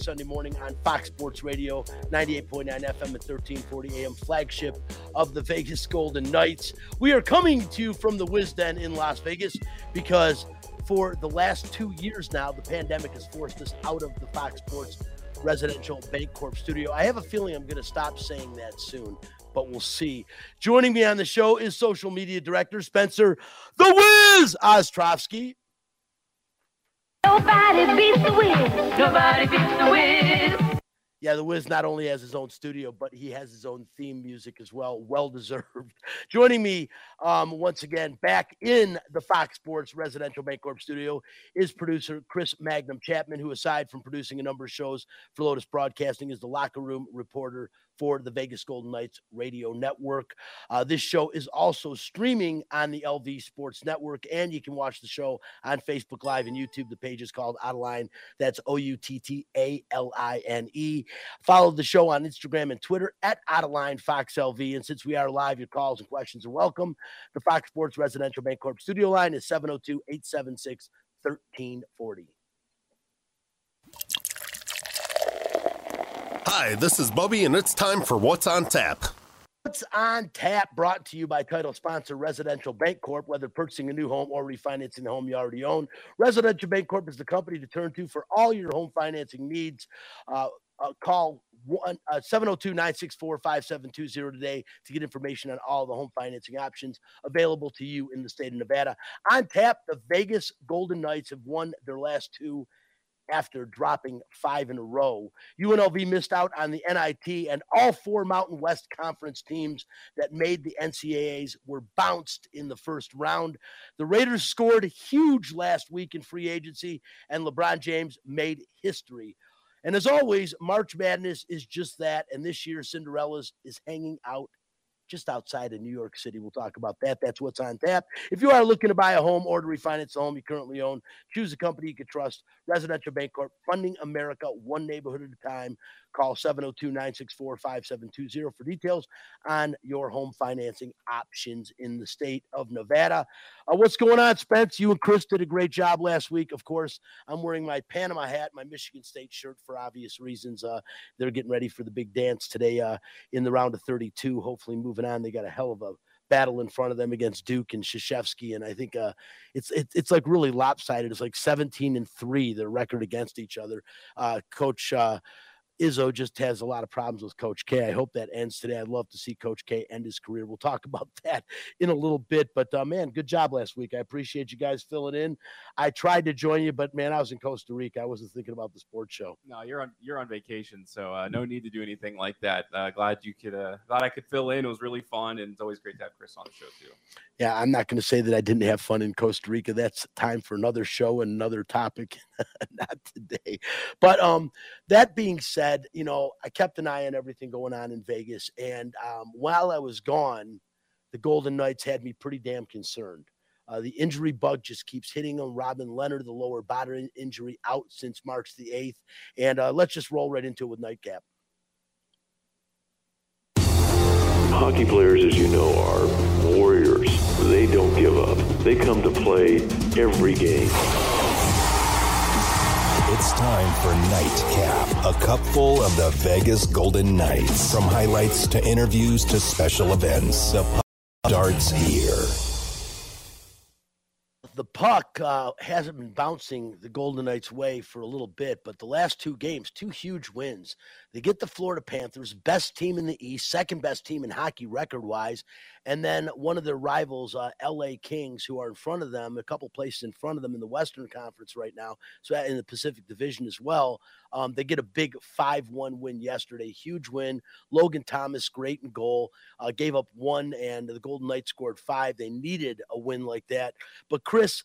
Sunday morning on Fox Sports Radio, 98.9 FM at 1340 AM, flagship of the Vegas Golden Knights. We are coming to you from the Wisden in Las Vegas because for the last two years now, the pandemic has forced us out of the Fox Sports Residential Bancorp studio. I have a feeling I'm going to stop saying that soon, but we'll see. Joining me on the show is social media director Spencer The Wiz Ostrovsky. Nobody beats the Wiz. Nobody beats the Wiz. Yeah, The Wiz not only has his own studio, but he has his own theme music as well. Well deserved. Joining me um, once again back in the Fox Sports Residential Bancorp studio is producer Chris Magnum Chapman, who, aside from producing a number of shows for Lotus Broadcasting, is the locker room reporter for the Vegas Golden Knights radio network. Uh, this show is also streaming on the LV Sports Network, and you can watch the show on Facebook Live and YouTube. The page is called Out of Line. That's O U T T A L I N E. Follow the show on Instagram and Twitter at Out of Line Fox LV. And since we are live, your calls and questions are welcome. The Fox Sports Residential Bancorp studio line is 702 876 1340. Hi, this is Bubby, and it's time for What's on Tap. What's on tap brought to you by title sponsor Residential Bancorp. Whether purchasing a new home or refinancing the home you already own, Residential Bancorp is the company to turn to for all your home financing needs. Uh, uh, call uh, 702-964-5720 today to get information on all the home financing options available to you in the state of Nevada. On tap, the Vegas Golden Knights have won their last two after dropping five in a row. UNLV missed out on the NIT, and all four Mountain West Conference teams that made the NCAAs were bounced in the first round. The Raiders scored huge last week in free agency, and LeBron James made history. And as always, March Madness is just that. And this year, Cinderella's is hanging out just outside of New York City. We'll talk about that. That's what's on tap. If you are looking to buy a home or to refinance the home you currently own, choose a company you can trust. Residential Bancorp, funding America one neighborhood at a time. Call 702-964-5720 for details on your home financing options in the state of Nevada. Uh, what's going on, Spence? You and Chris did a great job last week. Of course, I'm wearing my Panama hat, my Michigan State shirt for obvious reasons. Uh, they're getting ready for the big dance today uh, in the round of 32. Hopefully, moving on. They got a hell of a battle in front of them against Duke and Krzyzewski, and I think uh, it's it, it's like really lopsided. It's like 17 and three their record against each other. Uh, Coach uh, Izzo just has a lot of problems with Coach K. I hope that ends today. I'd love to see Coach K end his career. We'll talk about that in a little bit. But uh, man, good job last week. I appreciate you guys filling in. I tried to join you, but man, I was in Costa Rica. I wasn't thinking about the sports show. No, you're on you're on vacation, so uh, no need to do anything like that. Uh, glad you could uh, glad I could fill in. It was really fun, and it's always great to have Chris on the show too. Yeah, I'm not going to say that I didn't have fun in Costa Rica. That's time for another show and another topic, not today. But um, that being said, you know, I kept an eye on everything going on in Vegas, and um, while I was gone, the Golden Knights had me pretty damn concerned. Uh, the injury bug just keeps hitting them. Robin Lehner, the lower body injury, out since March the 8th. And uh, let's just roll right into it with Nightcap. Hockey players, as you know, are warriors. They don't give up. They come to play every game. It's time for Nightcap, a cupful of the Vegas Golden Knights. From highlights to interviews to special events, the puck starts here. the puck uh, hasn't been bouncing the Golden Knights' way for a little bit, but the last two games, two huge wins. They get the Florida Panthers, best team in the East, second best team in hockey record wise, and then one of their rivals, uh, LA Kings, who are in front of them, a couple places in front of them in the Western Conference right now, so in the Pacific Division as well. Um, they get a big 5 1 win yesterday. Huge win. Logan Thompson, great in goal, uh, gave up one, and the Golden Knights scored five. They needed a win like that. But, Chris,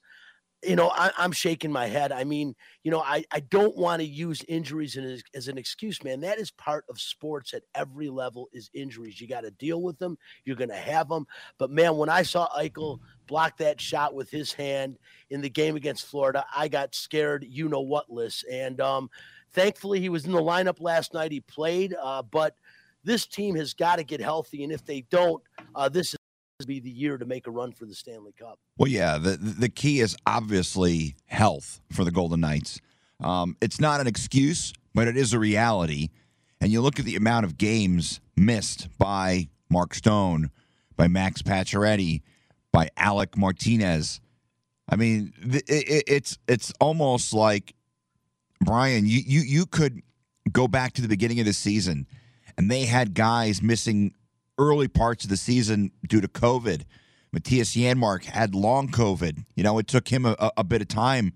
you know, I, am shaking my head. I mean, you know, I, I don't want to use injuries as, as an excuse, man. That is part of sports at every level is injuries. You got to deal with them. You're going to have them. But man, when I saw Eichel block that shot with his hand in the game against Florida, I got scared. You know what, Liz? And um, thankfully, he was in the lineup last night. He played, uh, but this team has got to get healthy. And if they don't, uh, this is be the year to make a run for the Stanley Cup. Well, yeah, the the key is obviously health for the Golden Knights. Um, it's not an excuse, but it is a reality. And you look at the amount of games missed by Mark Stone, by Max Pacioretty, by Alec Martinez. I mean, it, it, it's it's almost like Brian. You you you could go back to the beginning of the season, and they had guys missing early parts of the season due to COVID. Matthias Janmark had long COVID. You know, it took him a, a bit of time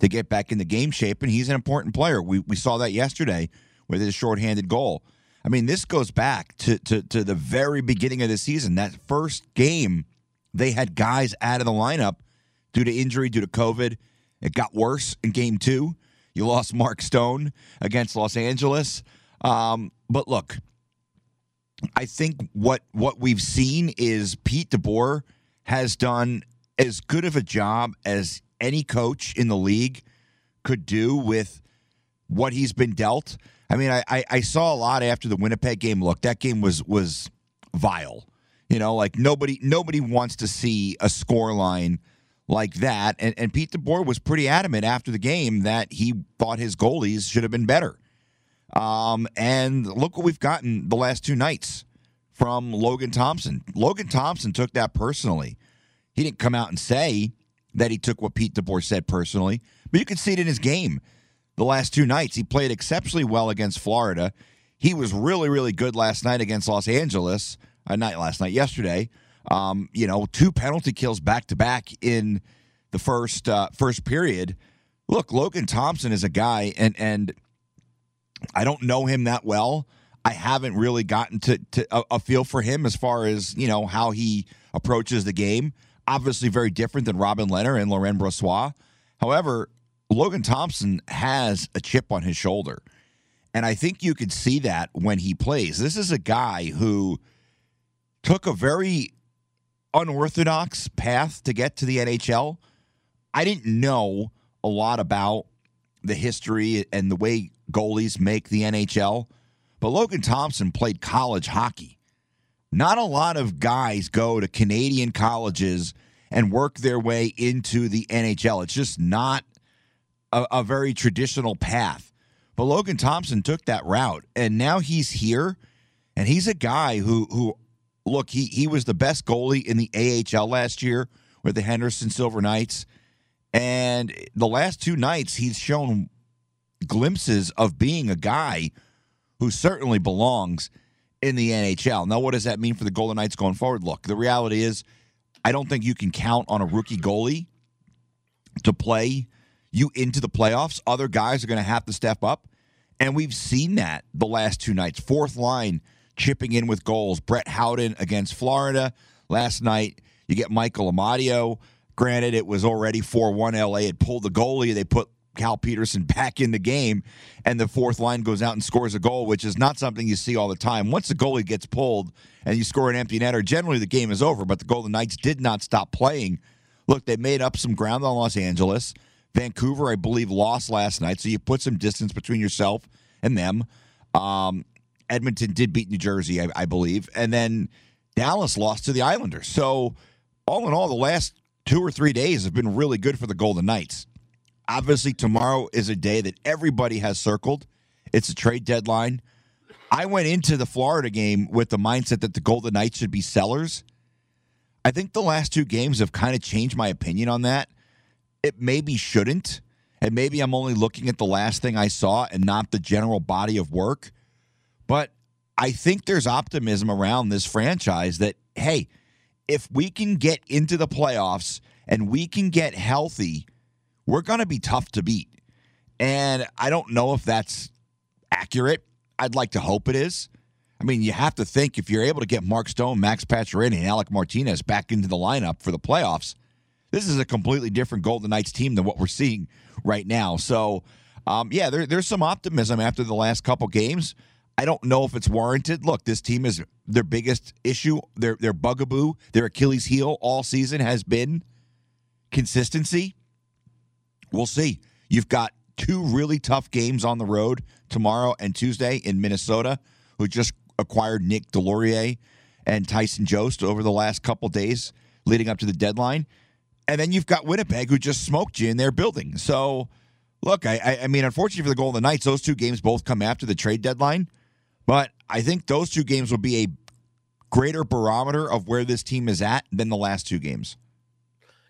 to get back in the game shape, and he's an important player. We, we saw that yesterday with his shorthanded goal. I mean, this goes back to, to, to the very beginning of the season. That first game, they had guys out of the lineup due to injury, due to COVID. It got worse in game two. You lost Mark Stone against Los Angeles. Um, but look, I think what what we've seen is Pete DeBoer has done as good of a job as any coach in the league could do with what he's been dealt. I mean, I, I, I saw a lot after the Winnipeg game. Look, that game was was vile. You know, like nobody nobody wants to see a score line like that. And, and Pete DeBoer was pretty adamant after the game that he thought his goalies should have been better. Um, and look what we've gotten the last two nights from Logan Thompson. Logan Thompson took that personally. He didn't come out and say that he took what Pete DeBoer said personally, but you can see it in his game. The last two nights, he played exceptionally well against Florida. He was really, really good last night against Los Angeles. Uh, not last night, yesterday. Um, you know, two penalty kills back to back in the first uh, first period. Look, Logan Thompson is a guy, and and I don't know him that well. I haven't really gotten to, to a, a, feel for him as far as you know how he approaches the game. Obviously, very different than Robin Lehner and Laurent Brossoit. However, Logan Thompson has a chip on his shoulder, and I think you could see that when he plays. This is a guy who took a very unorthodox path to get to the NHL. I didn't know a lot about the history and the way goalies make the NHL, but Logan Thompson played college hockey. Not a lot of guys go to Canadian colleges and work their way into the NHL. It's just not a, a very traditional path. But Logan Thompson took that route, and now he's here, and he's a guy who who look he he was the best goalie in the AHL last year with the Henderson Silver Knights. And the last two nights, he's shown glimpses of being a guy who certainly belongs in the NHL. Now, what does that mean for the Golden Knights going forward? Look, the reality is, I don't think you can count on a rookie goalie to play you into the playoffs. Other guys are going to have to step up. And we've seen that the last two nights. Fourth line chipping in with goals. Brett Howden against Florida. Last night, you get Michael Amadio Granted, it was already 4 1 LA had pulled the goalie. They put Cal Petersen back in the game, and the fourth line goes out and scores a goal, which is not something you see all the time. Once the goalie gets pulled and you score an empty netter, generally the game is over, but the Golden Knights did not stop playing. Look, they made up some ground on Los Angeles. Vancouver, I believe, lost last night, so you put some distance between yourself and them. Um, Edmonton did beat New Jersey, I, I believe, and then Dallas lost to the Islanders. So, all in all, the last two or three days have been really good for the Golden Knights. Obviously, tomorrow is a day that everybody has circled. It's a trade deadline. I went into the Florida game with the mindset that the Golden Knights should be sellers. I think the last two games have kind of changed my opinion on that. It maybe shouldn't. And maybe I'm only looking at the last thing I saw and not the general body of work. But I think there's optimism around this franchise that, hey, if we can get into the playoffs and we can get healthy, we're going to be tough to beat. And I don't know if that's accurate. I'd like to hope it is. I mean, you have to think if you're able to get Mark Stone, Max Pacioretty, and Alec Martinez back into the lineup for the playoffs, this is a completely different Golden Knights team than what we're seeing right now. So, um, yeah, there, there's some optimism after the last couple games. I don't know if it's warranted. Look, this team is their biggest issue, their their bugaboo, their Achilles heel all season has been consistency. We'll see. You've got two really tough games on the road tomorrow and Tuesday in Minnesota, who just acquired Nick Deslauriers and Tyson Jost over the last couple days leading up to the deadline. And then you've got Winnipeg, who just smoked you in their building. So, look, I, I mean, unfortunately for the Golden Knights, those two games both come after the trade deadline. But I think those two games will be a greater barometer of where this team is at than the last two games.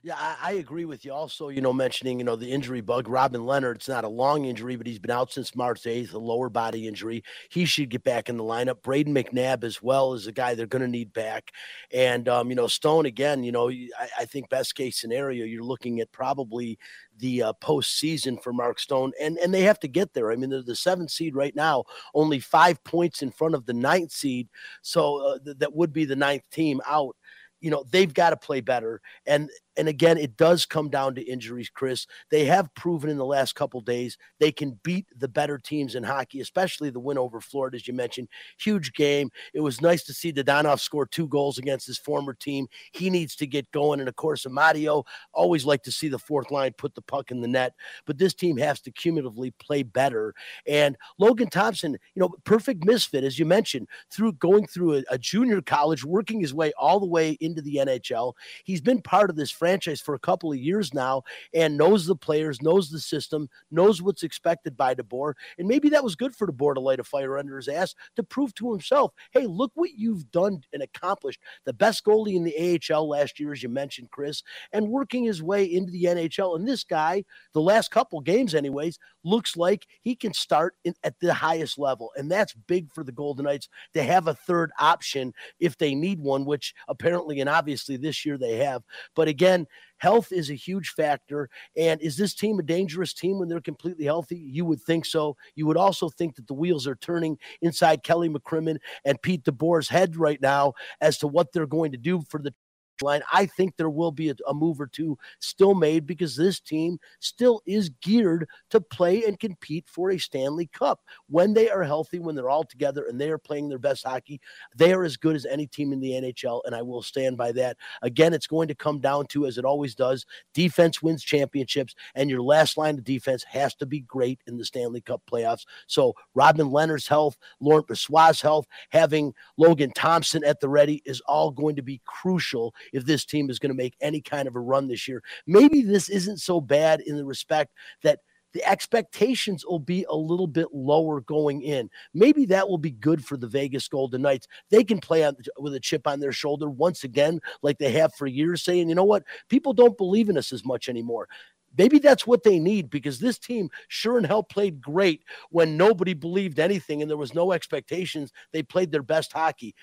Yeah, I, I, agree with you. Also, you know, mentioning, you know, the injury bug. Robin Lehner, it's not a long injury, but he's been out since March 8th, a lower body injury. He should get back in the lineup. Brayden McNabb, as well, is a guy they're going to need back. And, um, you know, Stone, again, you know, I, I, think best case scenario, you're looking at probably the uh, postseason for Mark Stone, and and they have to get there. I mean, they're the seventh seed right now, only five points in front of the ninth seed, so uh, th- that would be the ninth team out. You know, they've got to play better, and and again, it does come down to injuries, Chris. They have proven in the last couple days they can beat the better teams in hockey, especially the win over Florida, as you mentioned. Huge game. It was nice to see Dadonov score two goals against his former team. He needs to get going. And of course, Amadio, always like to see the fourth line put the puck in the net. But this team has to cumulatively play better. And Logan Thompson, you know, perfect misfit, as you mentioned, through going through a, a junior college, working his way all the way into the NHL. He's been part of this franchise franchise for a couple of years now and knows the players, knows the system, knows what's expected by DeBoer. And maybe that was good for DeBoer to light a fire under his ass to prove to himself, hey, look what you've done and accomplished. The best goalie in the AHL last year, as you mentioned, Chris, and working his way into the NHL. And this guy, the last couple games, anyways, looks like he can start in, at the highest level. And that's big for the Golden Knights to have a third option if they need one, which apparently and obviously this year they have. But again, again, health is a huge factor. And is this team a dangerous team when they're completely healthy? You would think so. You would also think that the wheels are turning inside Kelly McCrimmon and Pete DeBoer's head right now as to what they're going to do for the line. I think there will be a, a, move or two still made because this team still is geared to play and compete for a Stanley Cup. When they are healthy, when they're all together and they are playing their best hockey, they are as good as any team in the NHL. And I will stand by that. Again, it's going to come down to, as it always does, defense wins championships, and your last line of defense has to be great in the Stanley Cup playoffs. So Robin Lehner's health, Laurent Brossoit's health, having Logan Thompson at the ready is all going to be crucial if this team is going to make any kind of a run this year. Maybe this isn't so bad in the respect that the expectations will be a little bit lower going in. Maybe that will be good for the Vegas Golden Knights. They can play on, with a chip on their shoulder once again, like they have for years, saying, you know what, people don't believe in us as much anymore. Maybe that's what they need because this team sure and hell played great when nobody believed anything and there was no expectations. They played their best hockey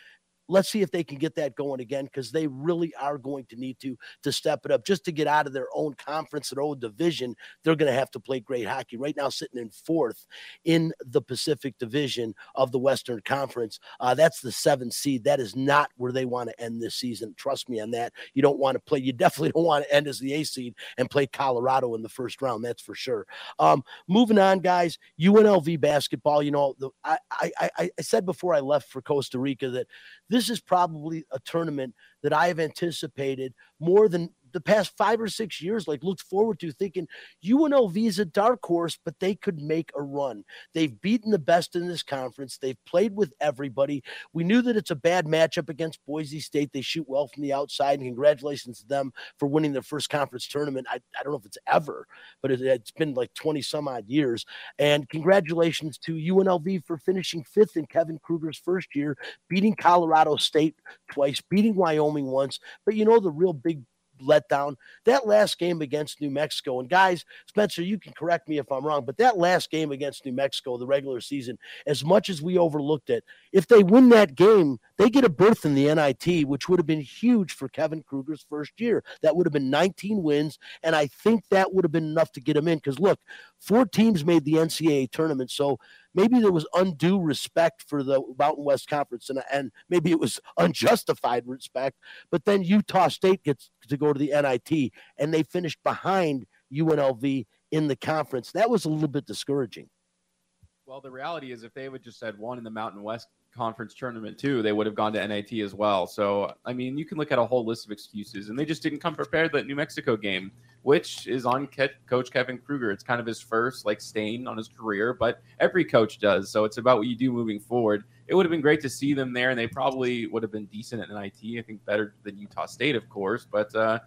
let's see if they can get that going again because they really are going to need to to step it up just to get out of their own conference their own division. They're going to have to play great hockey. Right now sitting in fourth in the pacific division of the western conference. Uh, that's the seventh seed. That is not where they want to end this season. Trust me on that. You don't want to play you definitely don't want to end as the a seed and play colorado in the first round that's for sure. Um, moving on guys unlv basketball you know the, I, I i said before i left for costa rica that this is probably a tournament that I have anticipated more than the past five or six years, like looked forward to thinking UNLV is a dark horse, but they could make a run. They've beaten the best in this conference. They've played with everybody. We knew that it's a bad matchup against Boise State. They shoot well from the outside, and congratulations to them for winning their first conference tournament. I, I don't know if it's ever, but it, it's been like 20 some odd years. And congratulations to UNLV for finishing fifth in Kevin Kruger's first year, beating Colorado State twice, beating Wyoming once. But you know, the real big letdown. That last game against New Mexico, and guys, Spencer, you can correct me if I'm wrong, but that last game against New Mexico, the regular season, as much as we overlooked it, if they win that game, they get a berth in the NIT, which would have been huge for Kevin Kruger's first year. That would have been 19 wins, and I think that would have been enough to get him in. Because look, four teams made the NCAA tournament, so maybe there was undue respect for the Mountain West Conference, and, and maybe it was unjustified respect. But then Utah State gets to go to the NIT, and they finished behind UNLV in the conference. That was a little bit discouraging. Well, the reality is, if they would just had won in the Mountain West Conference tournament too, they would have gone to NIT as well. So, I mean, you can look at a whole list of excuses, and they just didn't come prepared that New Mexico game, which is on Ke- Coach Kevin Kruger. It's kind of his first like stain on his career, but every coach does. So it's about what you do moving forward. It would have been great to see them there, and they probably would have been decent at NIT. I think better than Utah State, of course, but. uh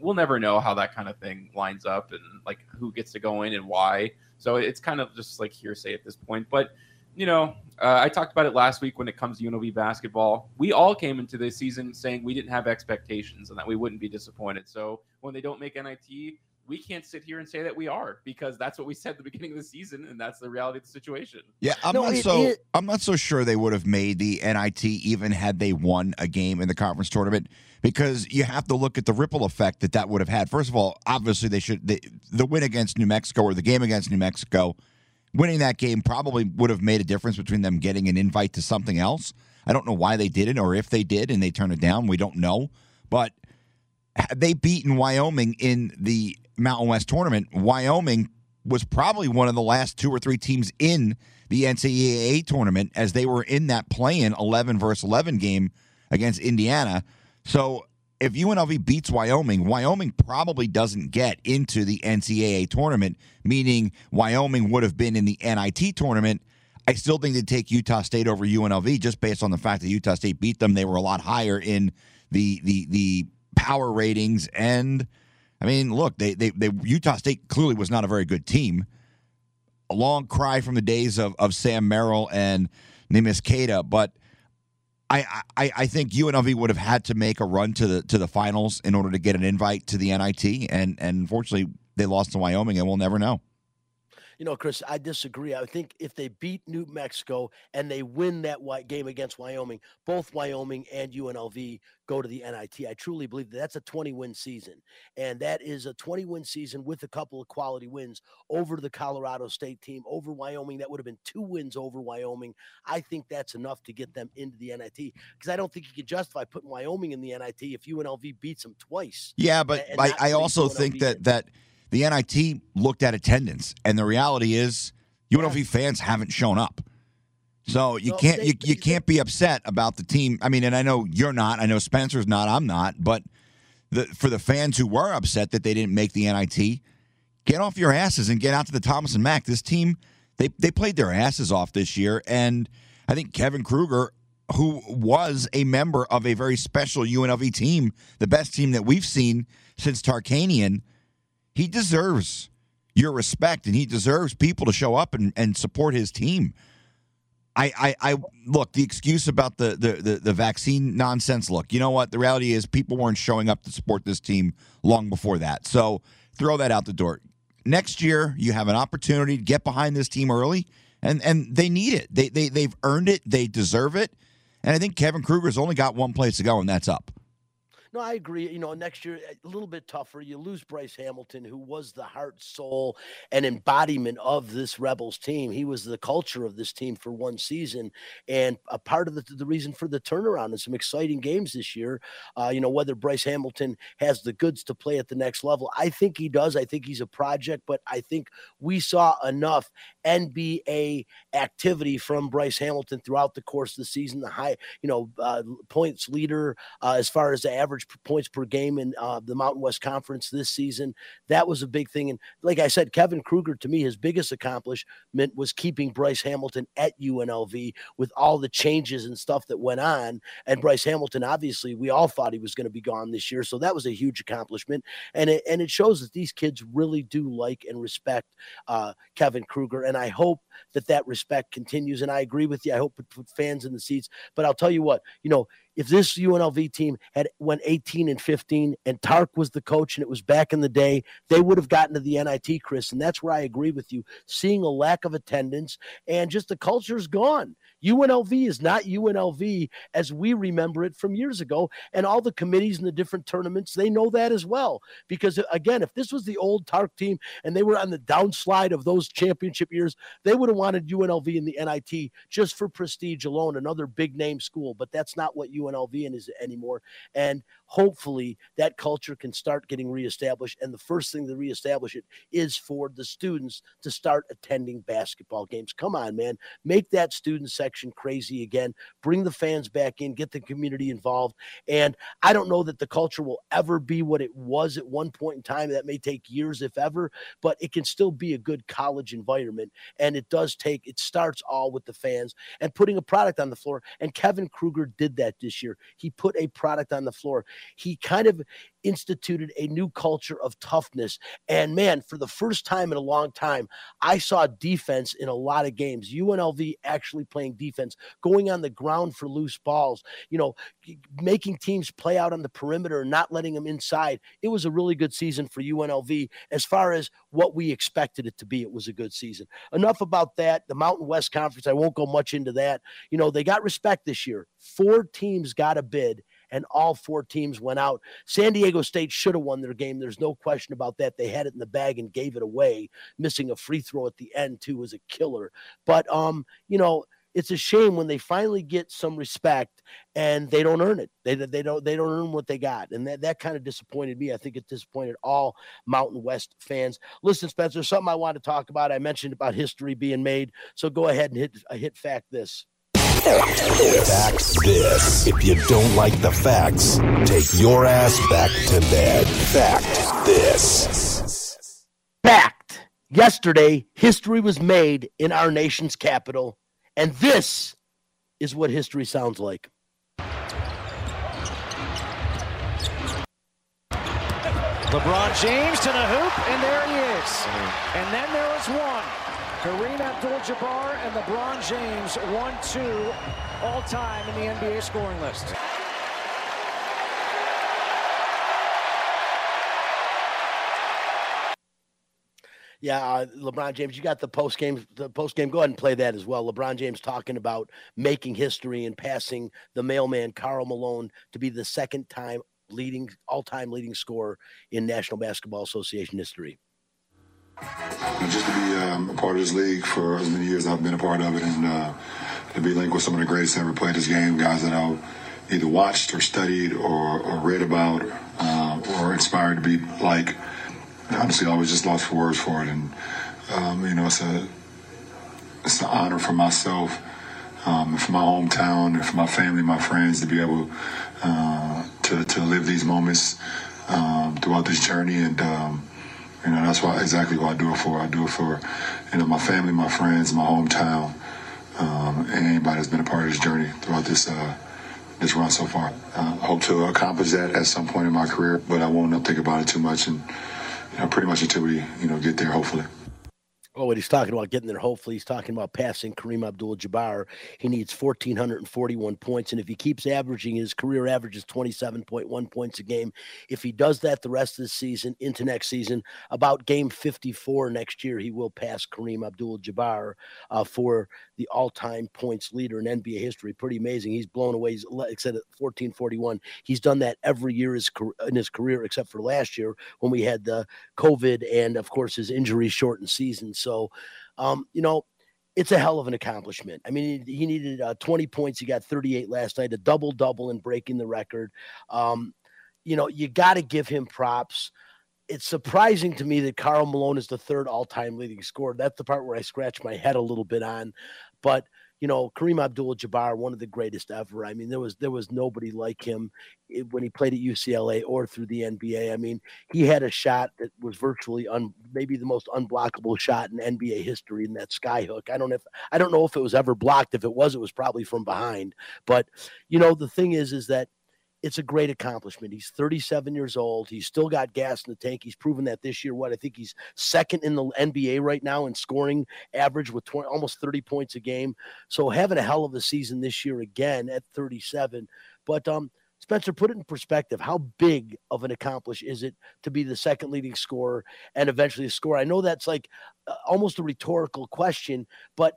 We'll never know how that kind of thing lines up and like who gets to go in and why. So it's kind of just like hearsay at this point. But you know, uh, I talked about it last week when it comes to UNLV basketball. We all came into this season saying we didn't have expectations and that we wouldn't be disappointed. So when they don't make NIT, we can't sit here and say that we are because that's what we said at the beginning of the season, and that's the reality of the situation. Yeah, I'm No, not it- so it- I'm not so sure they would have made the NIT even had they won a game in the conference tournament because you have to look at the ripple effect that that would have had. First of all, obviously they should the, the win against New Mexico or the game against New Mexico, winning that game probably would have made a difference between them getting an invite to something else. I don't know why they did it or if they did and they turned it down. We don't know, but had they beaten Wyoming in the Mountain West tournament, Wyoming was probably one of the last two or three teams in the NCAA tournament as they were in that play-in 11 versus 11 game against Indiana. So if UNLV beats Wyoming, Wyoming probably doesn't get into the NCAA tournament, meaning Wyoming would have been in the NIT tournament. I still think they'd take Utah State over UNLV just based on the fact that Utah State beat them. They were a lot higher in the the the power ratings and I mean, look, they, they, they Utah State clearly was not a very good team. A long cry from the days of, of Sam Merrill and Neemias Queta, but I, I I think UNLV would have had to make a run to the to the finals in order to get an invite to the NIT, and and unfortunately they lost to Wyoming, and we'll never know. You know, Chris, I disagree. I think if they beat New Mexico and they win that game against Wyoming, both Wyoming and UNLV go to the NIT. I truly believe that that's a 20 win season. And that is a 20 win season with a couple of quality wins over the Colorado State team, over Wyoming. That would have been two wins over Wyoming. I think that's enough to get them into the NIT because I don't think you can justify putting Wyoming in the NIT if UNLV beats them twice. Yeah, but I, I also think that that the NIT looked at attendance, and the reality is UNLV fans haven't shown up. So you can't you, you can't be upset about the team. I mean, and I know you're not. I know Spencer's not. I'm not. But the, for the fans who were upset that they didn't make the NIT, get off your asses and get out to the Thomas and Mack. This team, they they played their asses off this year, and I think Kevin Kruger, who was a member of a very special UNLV team, the best team that we've seen since Tarkanian, he deserves your respect, and he deserves people to show up and, and support his team. I, I, I look the excuse about the, the the the vaccine nonsense. Look, you know what? The reality is people weren't showing up to support this team long before that. So throw that out the door. Next year, you have an opportunity to get behind this team early, and and they need it. They they they've earned it. They deserve it. And I think Kevin Kruger's only got one place to go, and that's up. No, I agree. You know, next year a little bit tougher. You lose Bryce Hamilton, who was the heart, soul, and embodiment of this Rebels team. He was the culture of this team for one season, and a part of the, the reason for the turnaround and some exciting games this year. Uh, you know, whether Bryce Hamilton has the goods to play at the next level, I think he does. I think he's a project, but I think we saw enough NBA activity from Bryce Hamilton throughout the course of the season. The high, you know, uh, points leader uh, as far as the average points per game in uh, the Mountain West Conference this season. That was a big thing. And like I said, Kevin Kruger, to me, his biggest accomplishment was keeping Bryce Hamilton at UNLV with all the changes and stuff that went on. And Bryce Hamilton, obviously, we all thought he was going to be gone this year. So that was a huge accomplishment. And it, and it shows that these kids really do like and respect uh, Kevin Kruger. And I hope that that respect continues. And I agree with you. I hope it put fans in the seats. But I'll tell you what, you know, if this UNLV team had went 18 and 15 and Tark was the coach and it was back in the day, they would have gotten to the NIT, Chris. And that's where I agree with you. Seeing a lack of attendance and just the culture's gone. UNLV is not UNLV as we remember it from years ago. And all the committees and the different tournaments, they know that as well. Because uh, again, if this was the old Tark team and they were on the downslide of those championship years, they would have wanted UNLV in the NIT just for prestige alone, another big name school. But that's not what UNLV is anymore. And hopefully that culture can start getting reestablished. And the first thing to reestablish it is for the students to start attending basketball games. Come on, man. Make that student section crazy again. Bring the fans back in, get the community involved. And I don't know that the culture will ever be what it was at one point in time. That may take years, if ever, but it can still be a good college environment. And it does take, it starts all with the fans and putting a product on the floor. And Kevin Kruger did that this year. He put a product on the floor he kind of instituted a new culture of toughness. And man, for the first time in a long time, I saw defense in a lot of games. UNLV actually playing defense, going on the ground for loose balls, you know, making teams play out on the perimeter, not letting them inside. It was a really good season for UNLV as far as what we expected it to be. It was a good season. Enough about that. The Mountain West Conference, I won't go much into that. You know, they got respect this year. Four teams got a bid and all four teams went out. San Diego State should have won their game. There's no question about that. They had it in the bag and gave it away. Missing a free throw at the end too was a killer. But um, you know, it's a shame when they finally get some respect and they don't earn it. They, they don't they don't earn what they got, and that, that kind of disappointed me. I think it disappointed all Mountain West fans. Listen, Spencer, something I want to talk about. I mentioned about history being made, so go ahead and hit hit fact this. Facts this. If you don't like the facts, take your ass back to bed. Fact this. Fact. Yesterday, history was made in our nation's capital, and this is what history sounds like. LeBron James to the hoop, and there he is. And then there was one. Kareem Abdul-Jabbar and LeBron James, one, two, all time in the NBA scoring list. Yeah, uh, LeBron James, you got the post game. The post game. Go ahead and play that as well. LeBron James talking about making history and passing the mailman Karl Malone to be the second time leading all time leading scorer in National Basketball Association history. Just to be um, a part of this league for as many years I've been a part of it, and uh, to be linked with some of the greatest ever played this game, guys that I've either watched or studied or, or read about uh, or inspired to be like. Honestly, I was just lost for words for it, and um, you know, it's a it's an honor for myself, um, for my hometown, and for my family, my friends to be able uh, to to live these moments um, throughout this journey, and um, you know, that's why exactly what I do it for. I do it for, you know, my family, my friends, my hometown, um, and anybody that's been a part of this journey throughout this uh, this run so far. I hope to accomplish that at some point in my career, but I won't think about it too much, and you know, pretty much until we, you know, get there, hopefully. Oh, what he's talking about getting there, hopefully, he's talking about passing Kareem Abdul Jabbar. He needs 1,441 points. And if he keeps averaging, his career average is 27.1 points a game. If he does that the rest of the season into next season, about game 54 next year, he will pass Kareem Abdul Jabbar uh, for the all time points leader in NBA history. Pretty amazing. He's blown away, he's, said, 1441. He's done that every year in his career, except for last year when we had the COVID and, of course, his injury shortened season. So, um, you know, it's a hell of an accomplishment. I mean, he, needed uh, 20 points. He got 38 last night, a double double and breaking the record. Um, you know, you got to give him props. It's surprising to me that Karl Malone is the third all time leading scorer. That's the part where I scratch my head a little bit on. But you know, Kareem Abdul-Jabbar, one of the greatest ever. I mean, there was there was nobody like him eh, when he played at UCLA or through the NBA. I mean, he had a shot that was virtually un, maybe the most unblockable shot in NBA history in that skyhook. I don't know if I don't know if it was ever blocked. If it was, it was probably from behind. But you know, the thing is, is that it's a great accomplishment. He's 37 years old. He's still got gas in the tank. He's proven that this year. What I think he's second in the NBA right now in scoring average with 20, almost 30 points a game. So having a hell of a season this year again at 37. But um, Spencer, put it in perspective. How big of an accomplish is it to be the second leading scorer and eventually a scorer? I know that's like almost a rhetorical question, but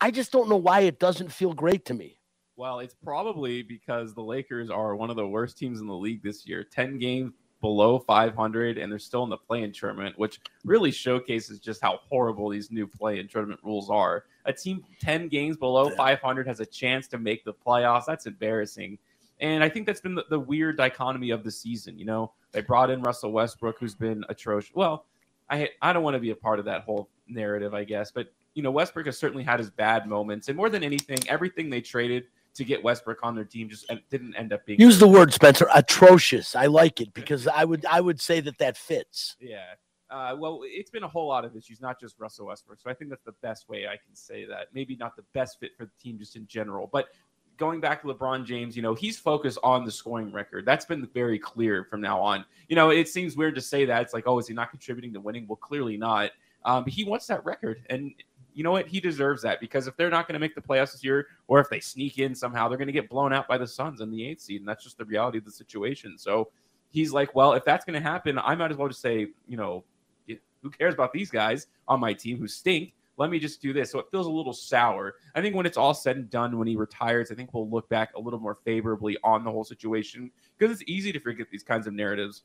I just don't know why it doesn't feel great to me. Well, it's probably because the Lakers are one of the worst teams in the league this year. 10 games below 500, and they're still in the play in tournament, which really showcases just how horrible these new play in tournament rules are. A team 10 games below 500 has a chance to make the playoffs. That's embarrassing. And I think that's been the, the weird dichotomy of the season. You know, they brought in Russell Westbrook, who's been atrocious. Well, I I don't want to be a part of that whole narrative, I guess, but you know, Westbrook has certainly had his bad moments, and more than anything, everything they traded to get Westbrook on their team just didn't end up being. Use the word, Spencer. Atrocious. I like it because I would I would say that that fits. Yeah. Uh, well, it's been a whole lot of issues, not just Russell Westbrook. So I think that's the best way I can say that. Maybe not the best fit for the team just in general, but going back to LeBron James, you know, he's focused on the scoring record. That's been very clear from now on. You know, it seems weird to say that. It's like, oh, is he not contributing to winning? Well, clearly not. Um, but he wants that record. And you know what? He deserves that because if they're not going to make the playoffs this year, or if they sneak in somehow, they're going to get blown out by the Suns in the eighth seed, and that's just the reality of the situation. So he's like, well, if that's going to happen, I might as well just say, you know, who cares about these guys on my team who stink? Let me just do this. So it feels a little sour. I think when it's all said and done, when he retires, I think we'll look back a little more favorably on the whole situation because it's easy to forget these kinds of narratives.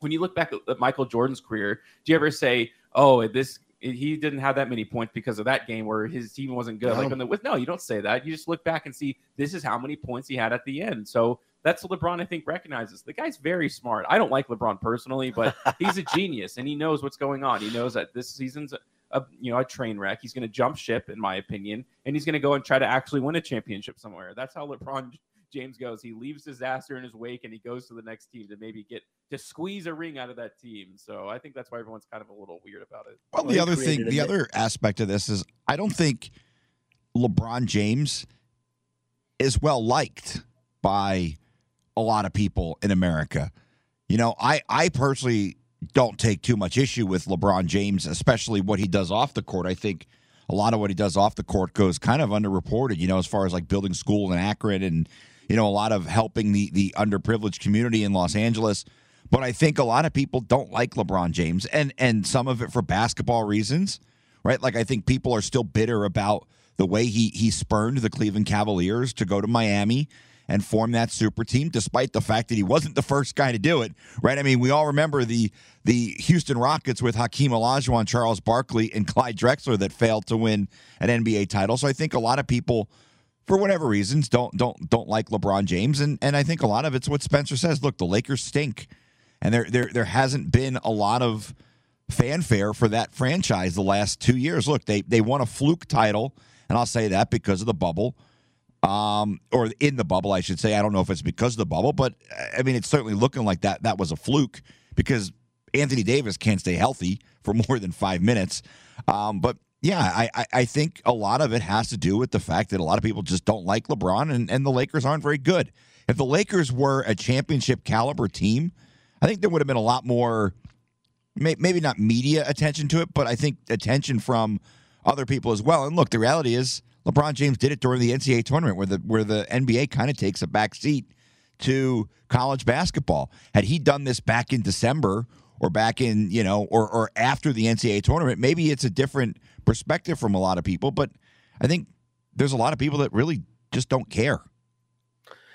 When you look back at Michael Jordan's career, do you ever say, "Oh, this he didn't have that many points because of that game where his team wasn't good. No. Like on the with no, you don't say that. You just look back and see this is how many points he had at the end. So that's what LeBron I think recognizes. The guy's very smart. I don't like LeBron personally, but he's a genius and he knows what's going on. He knows that this season's a, a you know a train wreck. He's going to jump ship, in my opinion, and he's going to go and try to actually win a championship somewhere. That's how LeBron James goes. He leaves disaster in his wake and he goes to the next team to maybe get to squeeze a ring out of that team. So I think that's why everyone's kind of a little weird about it. Well, the other thing, the other aspect of this is I don't think LeBron James is well liked by a lot of people in America. You know, I I personally don't take too much issue with LeBron James, especially what he does off the court. I think a lot of what he does off the court goes kind of underreported, you know, as far as like building school in Akron and you know, a lot of helping the the underprivileged community in Los Angeles. But I think a lot of people don't like LeBron James, and and some of it for basketball reasons, right? Like I think people are still bitter about the way he he spurned the Cleveland Cavaliers to go to Miami and form that super team, despite the fact that he wasn't the first guy to do it, right? I mean, we all remember the the Houston Rockets with Hakeem Olajuwon, Charles Barkley, and Clyde Drexler that failed to win an NBA title. So I think a lot of people for whatever reasons, don't don't don't like LeBron James, and and I think a lot of it's what Spencer says. Look, the Lakers stink, and there there there hasn't been a lot of fanfare for that franchise the last two years. Look, they they won a fluke title, and I'll say that because of the bubble, um, or in the bubble, I should say. I don't know if it's because of the bubble, but I mean, it's certainly looking like that that was a fluke because Anthony Davis can't stay healthy for more than five minutes. Um, but yeah, I, I think a lot of it has to do with the fact that a lot of people just don't like LeBron and, and the Lakers aren't very good. If the Lakers were a championship caliber team, I think there would have been a lot more, maybe not media attention to it, but I think attention from other people as well. And look, the reality is LeBron James did it during the NCAA tournament where the where the NBA kind of takes a back seat to college basketball. Had he done this back in December or back in, you know, or or after the NCAA tournament, maybe it's a different perspective from a lot of people, but I think there's a lot of people that really just don't care.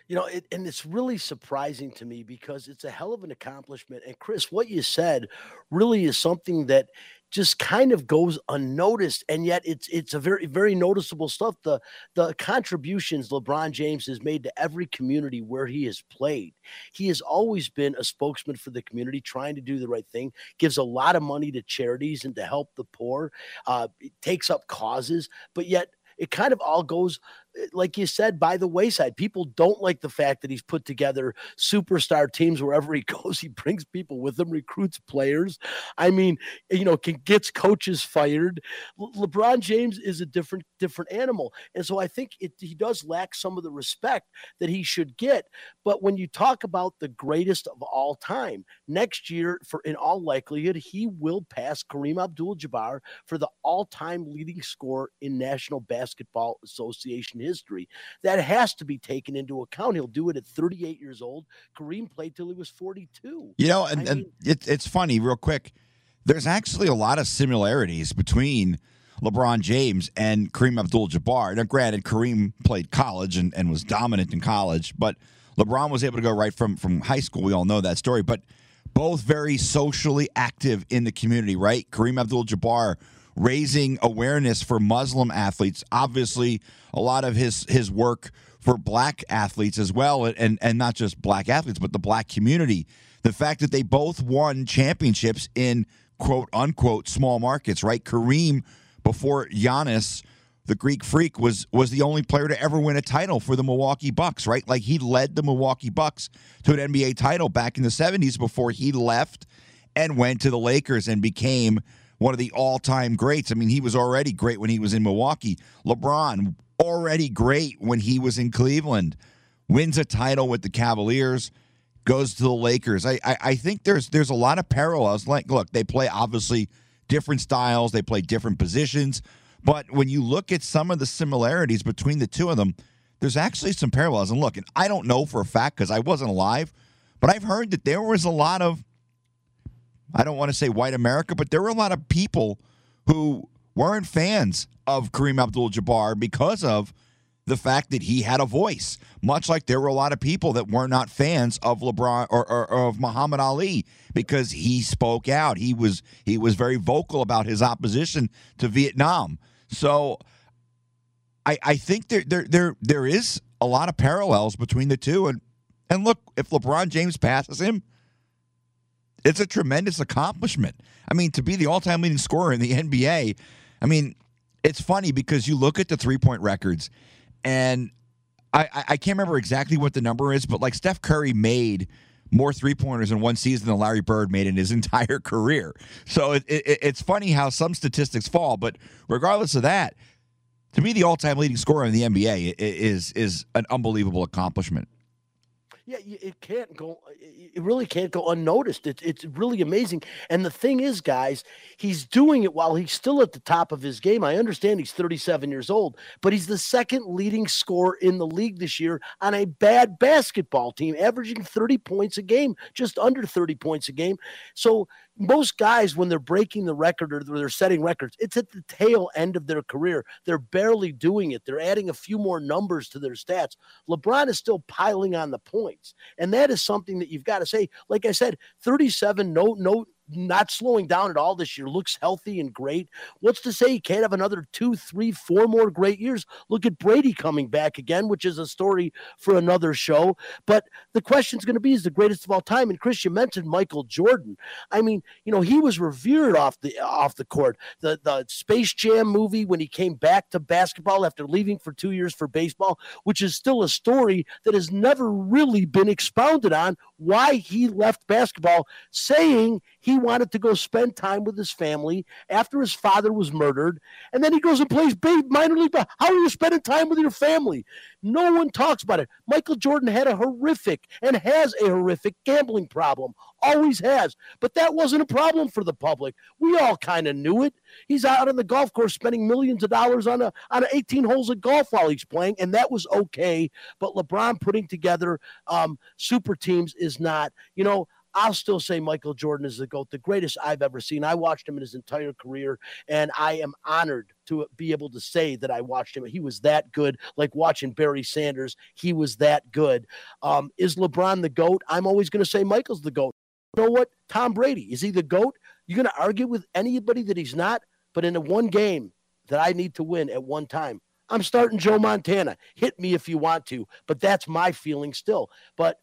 You know, it, and it's really surprising to me because it's a hell of an accomplishment. And Chris, what you said really is something that just kind of goes unnoticed and yet it's it's a very very noticeable stuff. The the contributions LeBron James has made to every community where he has played. He has always been a spokesman for the community trying to do the right thing gives a lot of money to charities and to help the poor uh, takes up causes but yet it kind of all goes like you said, by the wayside. People don't like the fact that he's put together superstar teams wherever he goes. He brings people with him, recruits players. I mean, you know, can, gets coaches fired. Le- LeBron James is a different different animal, and so I think it, he does lack some of the respect that he should get. But when you talk about the greatest of all time, next year, for in all likelihood, he will pass Kareem Abdul-Jabbar for the all-time leading scorer in National Basketball Association history. That has to be taken into account. He'll do it at 38 years old. Kareem played till he was 42. You know, and, I and it, it's funny, real quick. There's actually a lot of similarities between LeBron James and Kareem Abdul Jabbar. Now, granted, Kareem played college and, and was dominant in college, but LeBron was able to go right from, from high school. We all know that story, but both very socially active in the community, right? Kareem Abdul Jabbar raising awareness for Muslim athletes. Obviously, a lot of his his work for black athletes as well, and and not just black athletes, but the black community. The fact that they both won championships in quote unquote small markets, right? Kareem before Giannis, the Greek freak, was was the only player to ever win a title for the Milwaukee Bucks, right? Like he led the Milwaukee Bucks to an NBA title back in the 70s before he left and went to the Lakers and became one of the all-time greats. I mean, he was already great when he was in Milwaukee. LeBron already great when he was in Cleveland. Wins a title with the Cavaliers, goes to the Lakers. I, I I think there's there's a lot of parallels. Like, look, they play obviously different styles, they play different positions, but when you look at some of the similarities between the two of them, there's actually some parallels. And look, and I don't know for a fact because I wasn't alive, but I've heard that there was a lot of I don't want to say white America, but there were a lot of people who weren't fans of Kareem Abdul Jabbar because of the fact that he had a voice, much like there were a lot of people that were not fans of LeBron or, or, or of Muhammad Ali because he spoke out. He was he was very vocal about his opposition to Vietnam. So I I think there there there there is a lot of parallels between the two and and look, if LeBron James passes him, it's a tremendous accomplishment. I mean, to be the all-time leading scorer in the NBA, I mean, it's funny because you look at the three-point records, and I, I, can't remember exactly what the number is, but like Steph Curry made more three-pointers in one season than Larry Bird made in his entire career. So it, it, it's funny how some statistics fall, but regardless of that, to me, the all-time leading scorer in the NBA is is an unbelievable accomplishment. Yeah, it can't go. Uh, it really can't go unnoticed. It's it's really amazing. And the thing is, guys, he's doing it while he's still at the top of his game. I understand he's 37 years old, but he's the second leading scorer in the league this year on a bad basketball team, averaging 30 points a game, just under 30 points a game. So most guys, when they're breaking the record or they're setting records, it's at the tail end of their career. They're barely doing it. They're adding a few more numbers to their stats. LeBron is still piling on the points. And that is something that you've got to say. Like I said, 37, no, no, not slowing down at all this year, looks healthy and great. What's to say he can't have another two, three, four more great years? Look at Brady coming back again, which is a story for another show. But the question's going to be is the greatest of all time. And Chris, you mentioned Michael Jordan. I mean, you know, he was revered off the off the court. The the Space Jam movie when he came back to basketball after leaving for two years for baseball, which is still a story that has never really been expounded on why he left basketball, saying he wanted to go spend time with his family after his father was murdered, and then he goes and plays minor league. How are you spending time with your family? No one talks about it. Michael Jordan had a horrific and has a horrific gambling problem, always has. But that wasn't a problem for the public. We all kind of knew it. He's out on the golf course spending millions of dollars on a on 18 holes of golf while he's playing, and that was okay. But LeBron putting together um, super teams is not. You know, I'll still say Michael Jordan is the GOAT, the greatest I've ever seen. I watched him in his entire career, and I am honored to be able to say that I watched him. He was that good, like watching Barry Sanders. He was that good. Um, is LeBron the GOAT? I'm always going to say Michael's the GOAT. You know what? Tom Brady, is he the GOAT? You're going to argue with anybody that he's not, but in the one game that I need to win at one time, I'm starting Joe Montana. Hit me if you want to, but that's my feeling still. But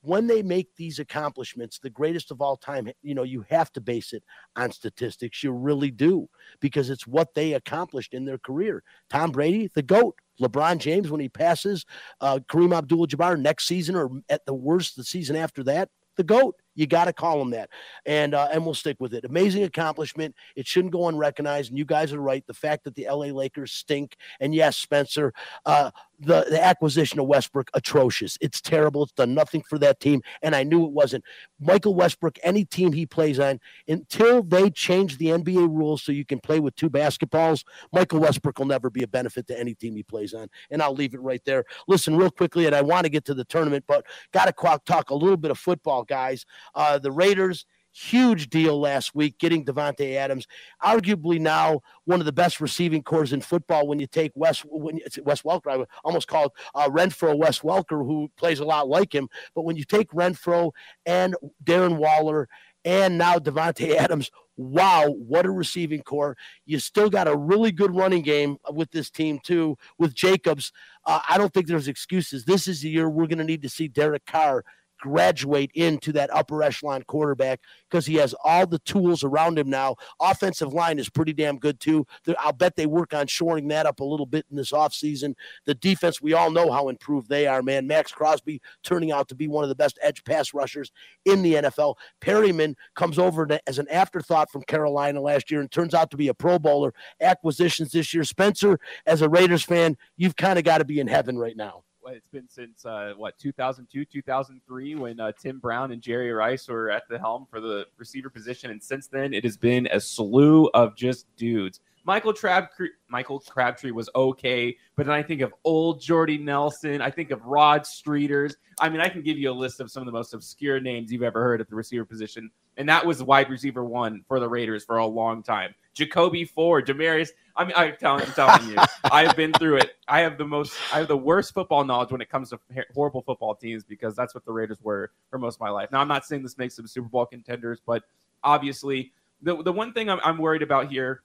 when they make these accomplishments, the greatest of all time, you know, you have to base it on statistics. You really do, because it's what they accomplished in their career. Tom Brady, the GOAT, LeBron James when he passes uh, Kareem Abdul-Jabbar next season, or at the worst, the season after that, the goat. You got to call him that, and uh, and we'll stick with it. Amazing accomplishment. It shouldn't go unrecognized. And you guys are right. The fact that the L.A. Lakers stink, and yes, Spencer, uh, the the acquisition of Westbrook atrocious. It's terrible. It's done nothing for that team, and I knew it wasn't. Michael Westbrook, any team he plays on, until they change the NBA rules so you can play with two basketballs, Michael Westbrook will never be a benefit to any team he plays on. And I'll leave it right there. Listen, real quickly, and I want to get to the tournament, but got to talk a little bit of football, guys. Uh, the Raiders huge deal last week getting Davante Adams, arguably now one of the best receiving cores in football. When you take Wes, when it's Wes Welker, I would almost call uh, Renfrow Wes Welker, who plays a lot like him. But when you take Renfrow and Darren Waller and now Davante Adams, wow, what a receiving core! You still got a really good running game with this team too. With Jacobs, uh, I don't think there's excuses. This is the year we're going to need to see Derek Carr graduate into that upper echelon quarterback because he has all the tools around him now. Offensive line is pretty damn good too. I'll bet they work on shoring that up a little bit in this offseason. The defense, we all know how improved they are, man. Maxx Crosby turning out to be one of the best edge pass rushers in the NFL. Perryman comes over as an afterthought from Carolina last year and turns out to be a Pro Bowler. Acquisitions this year. Spencer, as a Raiders fan, you've kind of got to be in heaven right now it's been since uh, what 2002 2003 when uh, tim brown and jerry rice were at the helm for the receiver position. And since then it has been a slew of just dudes. Michael crabtree michael crabtree was okay but then i think of old jordy nelson. I think of rod streaters. I mean i can give you a list of some of the most obscure names you've ever heard at the receiver position and that was wide receiver one for the raiders for a long time. Jacoby ford demaryius I mean, I'm telling, I'm telling you, I've been through it. I have the most, I have the worst football knowledge when it comes to horrible football teams because that's what the Raiders were for most of my life. Now, I'm not saying this makes them Super Bowl contenders, but obviously, the the one thing I'm, I'm worried about here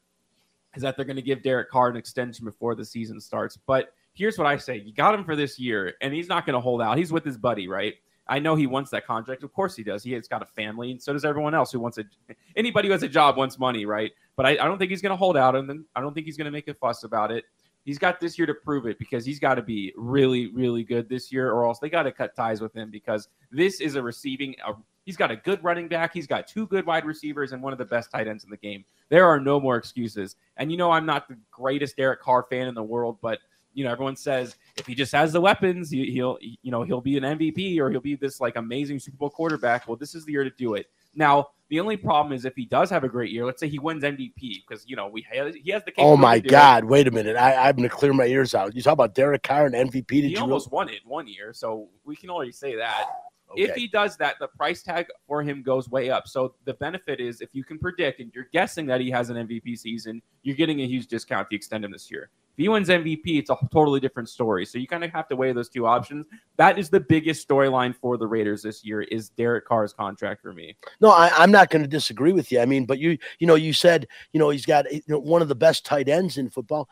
is that they're going to give Derek Carr an extension before the season starts. But here's what I say: you got him for this year, and he's not going to hold out. He's with his buddy, right? I know he wants that contract. Of course he does. He has got a family, and so does everyone else who wants a. Anybody who has a job wants money, right? But I, I don't think he's going to hold out, and I don't think he's going to make a fuss about it. He's got this year to prove it because he's got to be really, really good this year, or else they got to cut ties with him because this is a receiving. A, he's got a good running back. He's got two good wide receivers and one of the best tight ends in the game. There are no more excuses. And you know, I'm not the greatest Derek Carr fan in the world, but you know, everyone says if he just has the weapons, he, will you know, he'll be an MVP or he'll be this like amazing Super Bowl quarterback. Well, this is the year to do it. Now, the only problem is if he does have a great year, let's say he wins MVP because you know we he has the. Oh my God! It. Wait a minute! I, I'm going to clear my ears out. You talk about Derek Carr and MVP. Did he you almost won it one year, so we can already say that. Okay. If he does that, the price tag for him goes way up. So the benefit is if you can predict and you're guessing that he has an MVP season, you're getting a huge discount if you extend him this year. If he wins MVP, it's a totally different story. So you kind of have to weigh those two options. That is the biggest storyline for the Raiders this year is Derek Carr's contract for me. No, I, am not going to disagree with you. I mean, but you, you know, you said, you know, he's got you know, one of the best tight ends in football.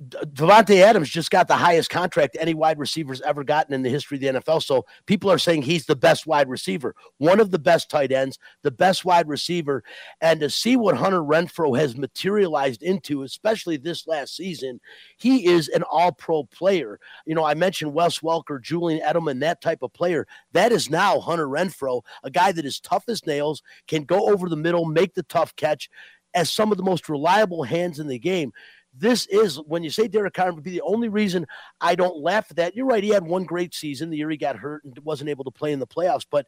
Davante Adams just got the highest contract any wide receiver's ever gotten in the history of the NFL. So people are saying he's the best wide receiver, one of the best tight ends, the best wide receiver. And to see what Hunter Renfrow has materialized into, especially this last season, he is an all pro player. You know, I mentioned Wes Welker, Julian Edelman, that type of player. That is now Hunter Renfrow, a guy that is tough as nails, can go over the middle, make the tough catch as some of the most reliable hands in the game this is when you say Derek Carr would be the only reason I don't laugh at that. You're right. He had one great season the year he got hurt and wasn't able to play in the playoffs, but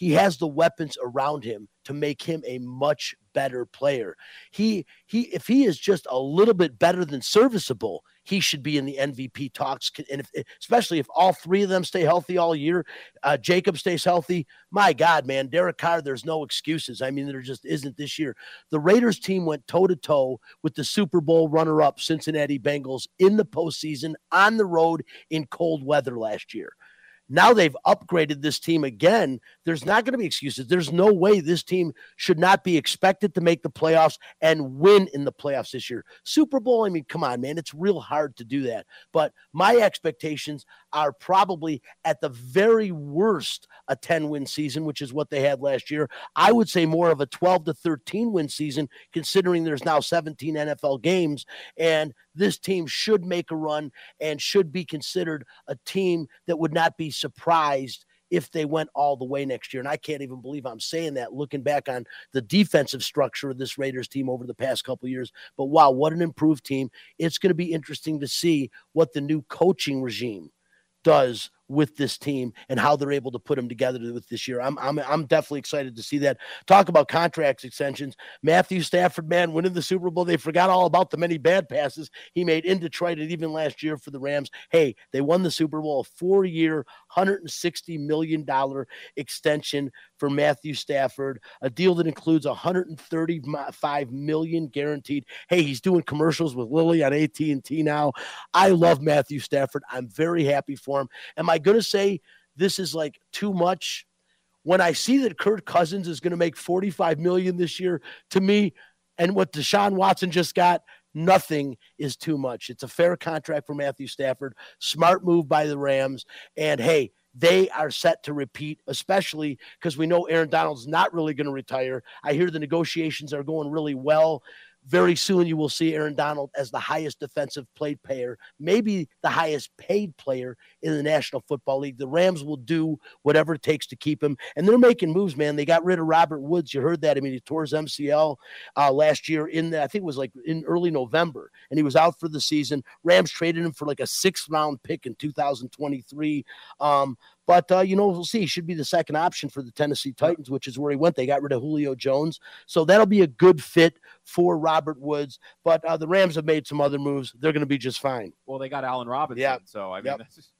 he has the weapons around him to make him a much better player. He he if he is just a little bit better than serviceable, he should be in the MVP talks. And if, especially if all three of them stay healthy all year, uh, Jacob stays healthy. My God, man, Derek Carr, there's no excuses. I mean, there just isn't this year. The Raiders team went toe to toe with the Super Bowl runner up Cincinnati Bengals in the postseason on the road in cold weather last year. Now they've upgraded this team again. There's not going to be excuses. There's no way this team should not be expected to make the playoffs and win in the playoffs this year. Super Bowl, I mean, come on, man. It's real hard to do that. But my expectations are probably at the very worst a 10 win season, which is what they had last year. I would say more of a 12 to 13 win season, considering there's now 17 NFL games. And this team should make a run and should be considered a team that would not be surprised if they went all the way next year. And I can't even believe I'm saying that looking back on the defensive structure of this Raiders team over the past couple years. But wow, what an improved team. It's going to be interesting to see what the new coaching regime does with this team and how they're able to put them together with this year. I'm I'm I'm definitely excited to see that. Talk about contracts extensions. Matthew Stafford, man, winning the Super Bowl. They forgot all about the many bad passes he made in Detroit and even last year for the Rams. Hey, they won the Super Bowl, a four-year, $160 million extension for Matthew Stafford, a deal that includes 135 million guaranteed. Hey, he's doing commercials with Lily on AT&T now. I love Matthew Stafford. I'm very happy for him. Am I going to say this is like too much? When I see that Kirk Cousins is going to make 45 million this year, to me, and what Deshaun Watson just got, nothing is too much. It's a fair contract for Matthew Stafford. Smart move by the Rams. And hey, they are set to repeat, especially because we know Aaron Donald's not really going to retire. I hear the negotiations are going really well. Very soon, you will see Aaron Donald as the highest defensive plate player, maybe the highest paid player in the National Football League. The Rams will do whatever it takes to keep him, and they're making moves, man. They got rid of Robert Woods. You heard that. I mean, he tore his MCL uh, last year in the, I think it was like in early November, and he was out for the season. Rams traded him for like a sixth round pick in 2023. Um, but uh, you know, we'll see. He should be the second option for the Tennessee Titans, which is where he went. They got rid of Julio Jones, so that'll be a good fit for Robert Woods. But uh, the Rams have made some other moves. They're going to be just fine. Well, they got Allen Robinson, Yeah. so I mean, Yep. that's just.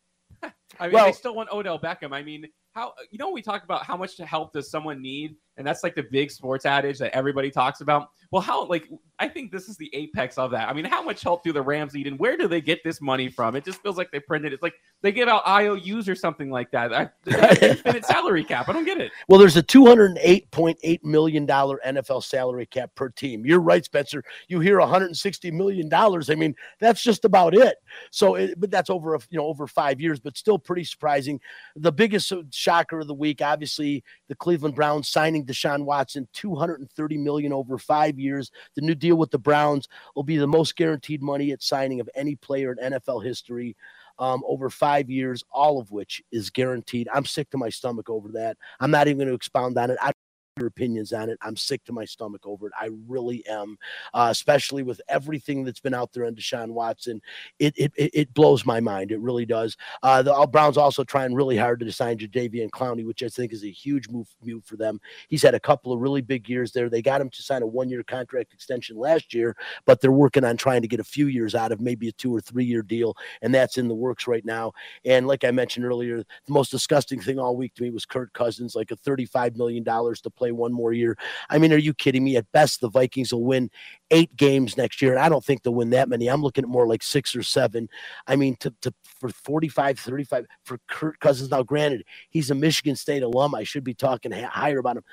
I mean, Well- they still want Odell Beckham. I mean, how you know we talk about how much help does someone need, and that's like the big sports adage that everybody talks about. Well, how like I think this is the apex of that. I mean, how much help do the Rams need, and where do they get this money from? It just feels like they printed. It's like they give out IOUs or something like that. I, they have an infinite salary cap. I don't get it. Well, there's a $208.8 million NFL salary cap per team. You're right, Spencer. You hear $160 million. I mean, that's just about it. So, it, but that's over, a, you know, over five years, but still pretty surprising. The biggest shocker of the week, obviously, the Cleveland Browns signing Deshaun Watson, 230 million over five years. The new deal with the Browns will be the most guaranteed money at signing of any player in NFL history. Um, over five years, all of which is guaranteed. I'm sick to my stomach over that. I'm not even going to expound on it. I your opinions on it. I'm sick to my stomach over it. I really am, uh, especially with everything that's been out there on Deshaun Watson. It it, it, blows my mind. It really does. Uh, the Browns also trying really hard to sign Jadeveon Clowney, which I think is a huge move, move for them. He's had a couple of really big years there. They got him to sign a one year contract extension last year, but they're working on trying to get a few years out of maybe a two or three year deal, and that's in the works right now. And like I mentioned earlier, the most disgusting thing all week to me was Kurt Cousins, like a $35 million to play one more year. I mean, are you kidding me? At best, the Vikings will win eight games next year. And I don't think they'll win that many. I'm looking at more like six or seven. I mean, to, to for 45, 35 for Kurt Cousins. Now, granted, he's a Michigan State alum. I should be talking higher about him.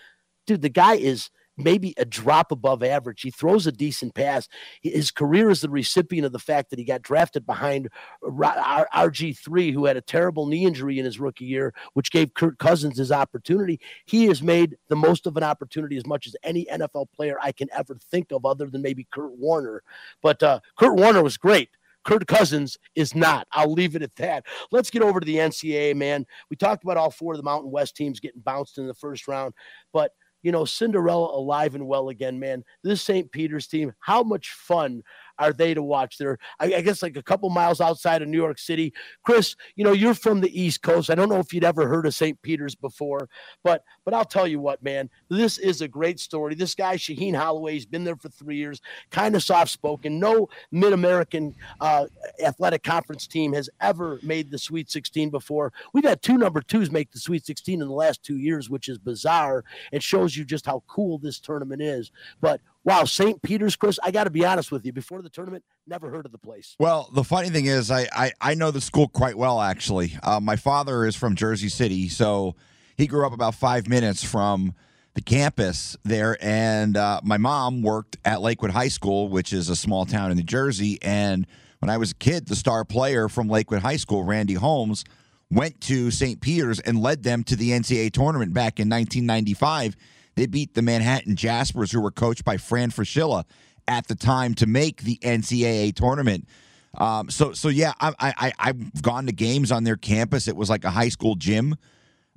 Dude, the guy is maybe a drop above average. He throws a decent pass. His career is the recipient of the fact that he got drafted behind R- R- RG3, who had a terrible knee injury in his rookie year, which gave Kirk Cousins his opportunity. He has made the most of an opportunity as much as any NFL player I can ever think of, other than maybe Kurt Warner. But uh, Kurt Warner was great. Kurt Cousins is not. I'll leave it at that. Let's get over to the NCAA, man. We talked about all four of the Mountain West teams getting bounced in the first round, but you know, Cinderella alive and well again, man. This St. Peter's team, how much fun are they to watch? They're, I, I guess, like a couple miles outside of New York City. Chris, you know, you're from the East Coast. I don't know if you'd ever heard of St. Peter's before, but But I'll tell you what, man, this is a great story. This guy, Shaheen Holloway, he's been there for three years, kind of soft spoken. No Mid American uh, Athletic Conference team has ever made the Sweet 16 before. We've had two number twos make the Sweet 16 in the last two years, which is bizarre. It shows you just how cool this tournament is. But wow, St. Peter's, Chris, I got to be honest with you. Before the tournament, never heard of the place. Well, the funny thing is, I I, I know the school quite well. Actually, uh, my father is from Jersey City, so he grew up about five minutes from the campus there, and uh, my mom worked at Lakewood High School, which is a small town in New Jersey. And when I was a kid, the star player from Lakewood High School, Randy Holmes, went to St. Peter's and led them to the NCAA tournament back in 1995. They beat the Manhattan Jaspers, who were coached by Fran Fraschilla at the time, to make the NCAA tournament. Um, so, so yeah, I, I, I've gone to games on their campus. It was like a high school gym.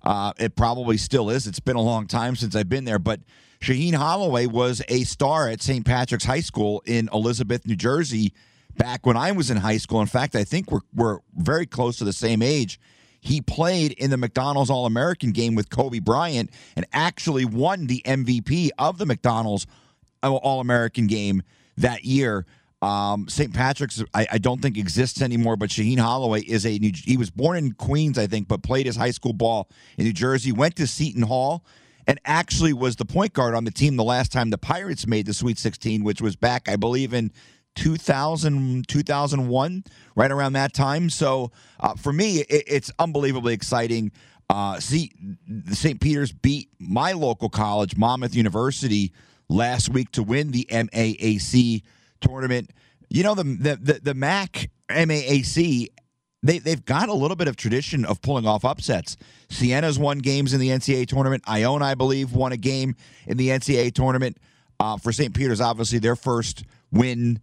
Uh, it probably still is. It's been a long time since I've been there, but Shaheen Holloway was a star at St. Patrick's High School in Elizabeth, New Jersey, back when I was in high school. In fact, I think we're we're very close to the same age. He played in the McDonald's All American game with Kobe Bryant and actually won the MVP of the McDonald's All American game that year. Um, St. Patrick's, I, I, don't think exists anymore, but Shaheen Holloway is a New, he was born in Queens, I think, but played his high school ball in New Jersey, went to Seton Hall, and actually was the point guard on the team the last time the Pirates made the Sweet 16, which was back, I believe, in 2000, 2001, right around that time. So uh, for me, it, it's unbelievably exciting. Uh, see, St. Peter's beat my local college, Monmouth University, last week to win the MAAC tournament. You know the the the, the MAC MAAC they they've got a little bit of tradition of pulling off upsets. Siena's won games in the NCAA tournament. Iona, I believe, won a game in the NCAA tournament. Uh, for St. Peter's, obviously their first win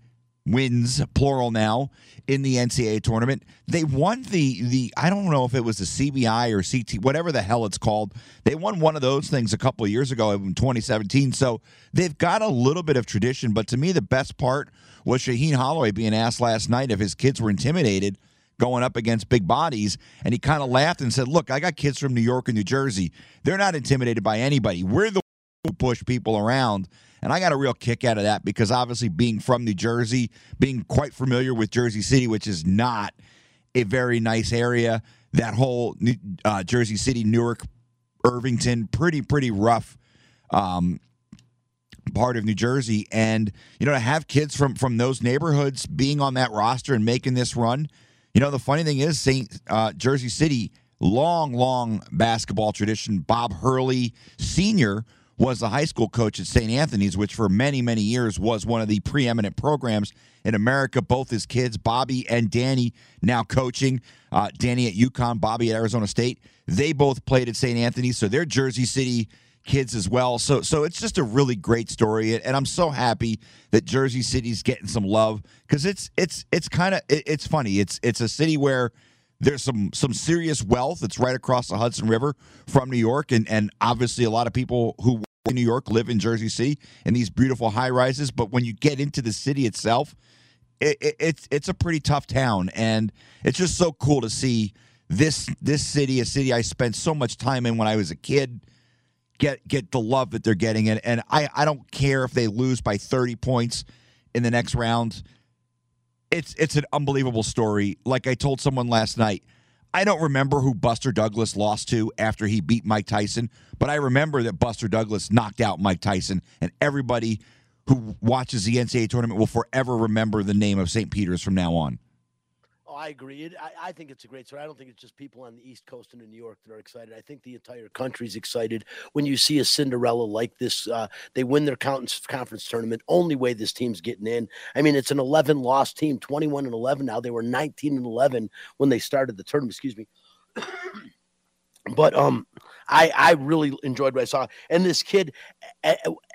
wins plural now in the NCAA tournament. They won the the I don't know if it was the CBI or CT whatever the hell it's called. They won one of those things a couple years ago in 2017. So they've got a little bit of tradition, but to me the best part was Shaheen Holloway being asked last night if his kids were intimidated going up against big bodies and he kind of laughed and said, "Look, I got kids from New York and New Jersey. They're not intimidated by anybody. We're the who push people around and I got a real kick out of that because obviously being from New Jersey, being quite familiar with Jersey City, which is not a very nice area, that whole uh, Jersey City, Newark, Irvington, pretty, pretty rough um, part of New Jersey. And, you know, to have kids from, from those neighborhoods being on that roster and making this run, you know, the funny thing is, St. Uh, Jersey City, long, long basketball tradition. Bob Hurley Sr., was the high school coach at St. Anthony's, which for many, many years was one of the preeminent programs in America. Both his kids, Bobby and Danny, now coaching. Uh, Danny at UConn, Bobby at Arizona State. They both played at St. Anthony's, so they're Jersey City kids as well. So, so it's just a really great story, and I'm so happy that Jersey City's getting some love because it's it's it's kind of it, it's funny. It's it's a city where there's some some serious wealth. that's right across the Hudson River from New York, and and obviously a lot of people who in New York live in Jersey City in these beautiful high rises. But when you get into the city itself, it, it, it's it's a pretty tough town, and it's just so cool to see this this city, a city I spent so much time in when I was a kid, get get the love that they're getting, and and I I don't care if they lose by thirty points in the next round. It's it's an unbelievable story. Like I told someone last night, I don't remember who Buster Douglas lost to after he beat Mike Tyson, but I remember that Buster Douglas knocked out Mike Tyson, and everybody who watches the NCAA tournament will forever remember the name of St. Peter's from now on. I agree. It, I, I, think it's a great story. I don't think it's just people on the East Coast and in New York that are excited. I think the entire country's excited when you see a Cinderella like this. Uh, they win their conference tournament. Only way this team's getting in. I mean, it's an 11 loss team, 21 and 11 now. They were 19 and 11 when they started the tournament. Excuse me. but um, I I really enjoyed what I saw. And this kid,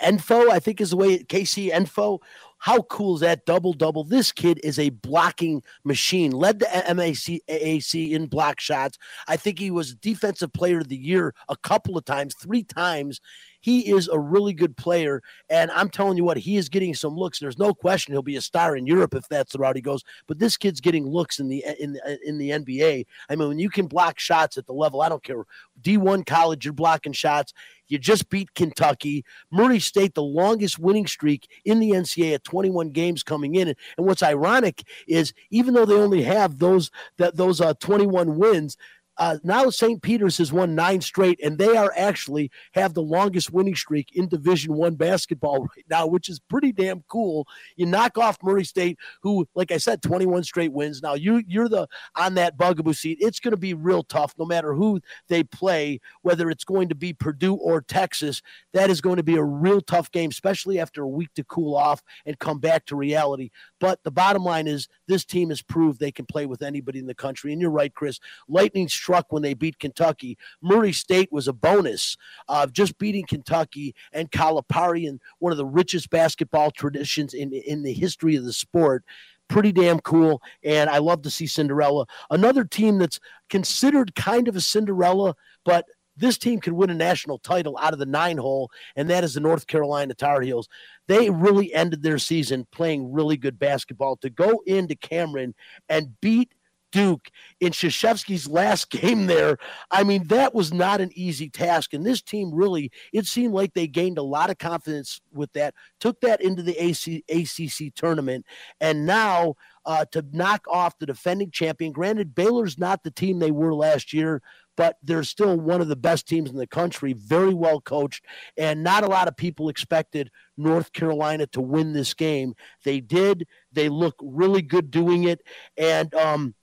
Enfo, I think is the way KC Enfo how cool is that double double? This kid is a blocking machine. Led the MAC in block shots. I think he was defensive player of the year a couple of times, three times. He is a really good player. And I'm telling you what, he is getting some looks. There's no question he'll be a star in Europe if that's the route he goes. But this kid's getting looks in the in in the NBA. I mean, when you can block shots at the level, I don't care. D1 college, you're blocking shots. You just beat Kentucky. Murray State, the longest winning streak in the NCAA at 21 games coming in. And what's ironic is even though they only have those that those uh, 21 wins, uh, now St. Peter's has won nine straight, and they are actually have the longest winning streak in Division One basketball right now, which is pretty damn cool. You knock off Murray State, who, like I said, 21 straight wins. Now you you're the on that bugaboo seat. It's going to be real tough, no matter who they play, whether it's going to be Purdue or Texas. That is going to be a real tough game, especially after a week to cool off and come back to reality. But the bottom line is, this team has proved they can play with anybody in the country. And you're right, Chris. Lightning struck when they beat Kentucky. Murray State was a bonus of just beating Kentucky and Calipari and one of the richest basketball traditions in, in the history of the sport pretty damn cool. And I love to see Cinderella. Another team that's considered kind of a Cinderella, but this team could win a national title out of the nine hole, and that is the North Carolina Tar Heels. They really ended their season playing really good basketball to go into Cameron and beat Duke in Krzyzewski's last game there. I mean, that was not an easy task. And this team really, it seemed like they gained a lot of confidence with that, took that into the AC, ACC tournament, and now uh, to knock off the defending champion. Granted, Baylor's not the team they were last year, but they're still one of the best teams in the country, very well coached, and not a lot of people expected North Carolina to win this game. They did. They look really good doing it, and um,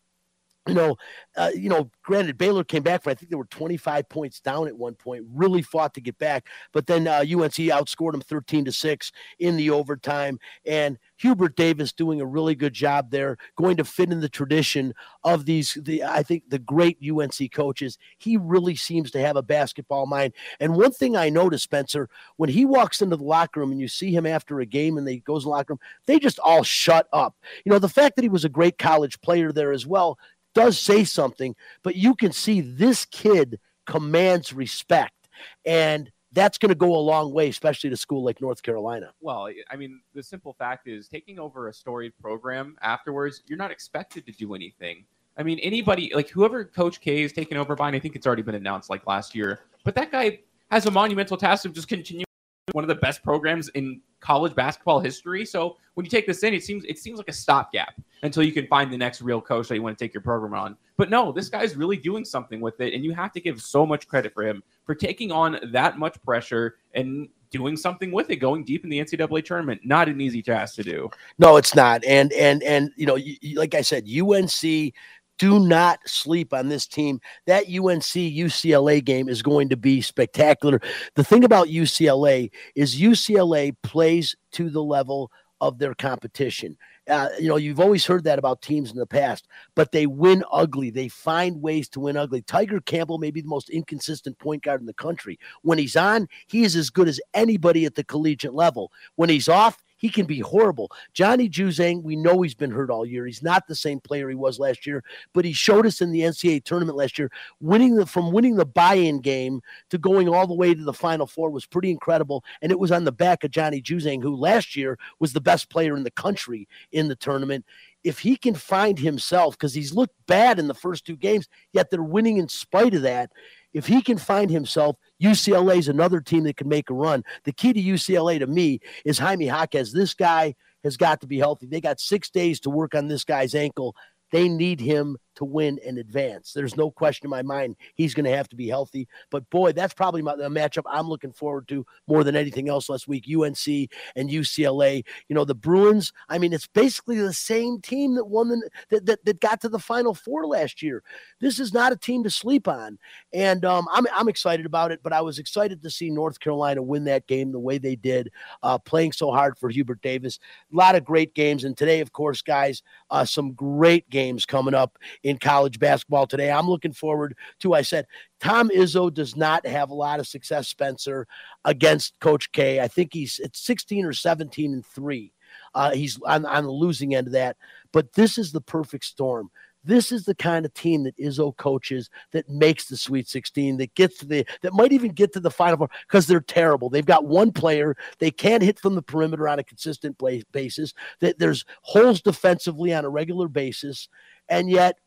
you know, uh, you know, granted, Baylor came back for I think they were 25 points down at one point, really fought to get back, but then uh, UNC outscored them 13 to six in the overtime, and Hubert Davis doing a really good job there, going to fit in the tradition of these, the I think the great UNC coaches. He really seems to have a basketball mind, and one thing I noticed, Spencer, when he walks into the locker room and you see him after a game and they goes in the locker room, they just all shut up. You know, the fact that he was a great college player there as well does say something, but you can see this kid commands respect. And that's going to go a long way, especially to school like North Carolina. Well, I mean, the simple fact is taking over a storied program afterwards, you're not expected to do anything. I mean, anybody, like whoever Coach K is taken over by, and I think it's already been announced like last year, but that guy has a monumental task of just continuing one of the best programs in college basketball history. So when you take this in, it seems it seems like a stopgap until you can find the next real coach that you want to take your program on. But no, this guy's really doing something with it, and you have to give so much credit for him for taking on that much pressure and doing something with it, going deep in the NCAA tournament. Not an easy task to do. No, it's not. And and and you know, like I said, UNC do not sleep on this team. That UNC UCLA game is going to be spectacular. The thing about UCLA is UCLA plays to the level of their competition. Uh, you know, you've always heard that about teams in the past, but they win ugly. They find ways to win ugly. Tiger Campbell may be the most inconsistent point guard in the country. When he's on, he is as good as anybody at the collegiate level. When he's off, he can be horrible. Johnny Juzang, we know he's been hurt all year. He's not the same player he was last year, but he showed us in the NCAA tournament last year, winning the from winning the buy-in game to going all the way to the final four was pretty incredible. And it was on the back of Johnny Juzang, who last year was the best player in the country in the tournament if he can find himself, because he's looked bad in the first two games, yet they're winning in spite of that. If he can find himself, UCLA is another team that can make a run. The key to UCLA to me is Jaime Jaquez. This guy has got to be healthy. They got six days to work on this guy's ankle. They need him to win and advance. There's no question in my mind he's going to have to be healthy. But boy, that's probably my, the matchup I'm looking forward to more than anything else last week. UNC and UCLA. You know the Bruins. I mean, it's basically the same team that won the, that, that that got to the Final Four last year. This is not a team to sleep on, and um, I'm I'm excited about it. But I was excited to see North Carolina win that game the way they did, uh, playing so hard for Hubert Davis. A lot of great games, and today, of course, guys, uh, some great games coming up college basketball today. I'm looking forward to, I said, Tom Izzo does not have a lot of success, Spencer, against Coach K. I think he's at 16 or 17 and three. Uh, he's on, on the losing end of that. But this is the perfect storm. This is the kind of team that Izzo coaches that makes the Sweet 16, that gets to the, that might even get to the Final Four because they're terrible. They've got one player. They can't hit from the perimeter on a consistent play, basis. That there's holes defensively on a regular basis, and yet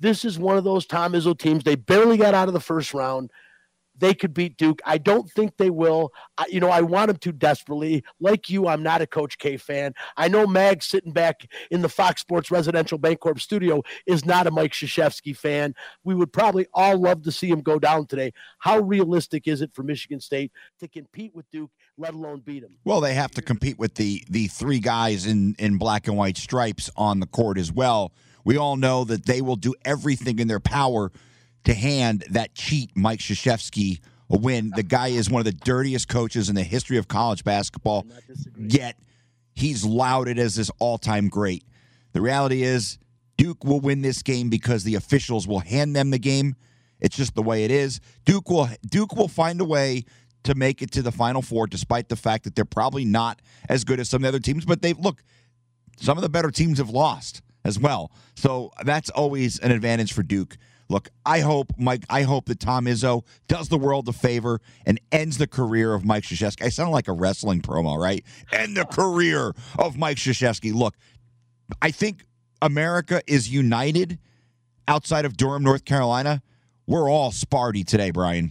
this is one of those Tom Izzo teams. They barely got out of the first round they could beat Duke. I don't think they will. I, you know, I want them to desperately. Like you, I'm not a Coach K fan. I know Mag sitting back in the Fox Sports Residential Bancorp studio is not a Mike Krzyzewski fan. We would probably all love to see him go down today. How realistic is it for Michigan State to compete with Duke, let alone beat them? Well, they have to compete with the the three guys in in black and white stripes on the court as well. We all know that they will do everything in their power to hand that cheat Mike Krzyzewski a win. The guy is one of the dirtiest coaches in the history of college basketball. Yet he's lauded as this all-time great. The reality is Duke will win this game because the officials will hand them the game. It's just the way it is. Duke will Duke will find a way to make it to the final four despite the fact that they're probably not as good as some of the other teams, but they look some of the better teams have lost as well. So that's always an advantage for Duke. Look, I hope Mike. I hope that Tom Izzo does the world a favor and ends the career of Mike Krzyzewski. I sound like a wrestling promo, right? End the career of Mike Krzyzewski. Look, I think America is united outside of Durham, North Carolina. We're all Sparty today, Brian.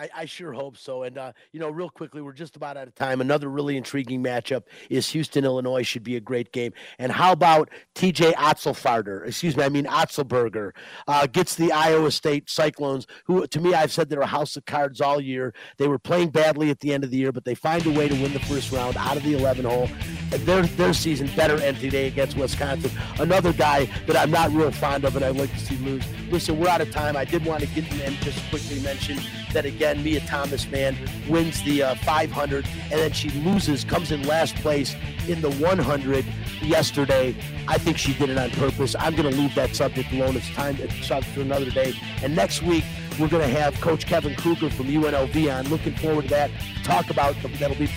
I, I, sure hope so. And, uh, you know, real quickly, we're just about out of time. Another really intriguing matchup is Houston, Illinois, should be a great game. And how about TJ Otzelfarder? Excuse me, I mean Otzelberger uh, gets the Iowa State Cyclones, who, to me, I've said they're a house of cards all year. They were playing badly at the end of the year, but they find a way to win the first round out of the 11 hole. Their, their season better end today against Wisconsin. Another guy that I'm not real fond of and I'd like to see lose. Listen, we're out of time. I did want to get in and just quickly mention that again Mia Thomas, man, wins the uh, 500, and then she loses, comes in last place in the 100 yesterday. I think she did it on purpose. I'm going to leave that subject alone. It's time to talk for another day. And next week, we're going to have Coach Kevin Kruger from UNLV on. Looking forward to that. Talk about that'll be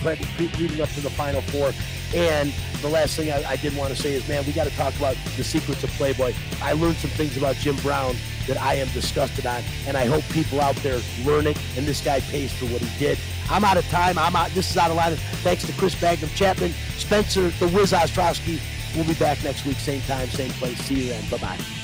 leading up to the Final Four. And the last thing I, I did want to say is, man, we got to talk about the secrets of Playboy. I learned some things about Jim Brown that I am disgusted on, and I hope people out there learn it. And this guy pays for what he did. I'm out of time. I'm out. This is out of line. Thanks to Chris Bagnum Chapman, Spencer, the Wiz Ostrowski. We'll be back next week, same time, same place. See you then. Bye bye.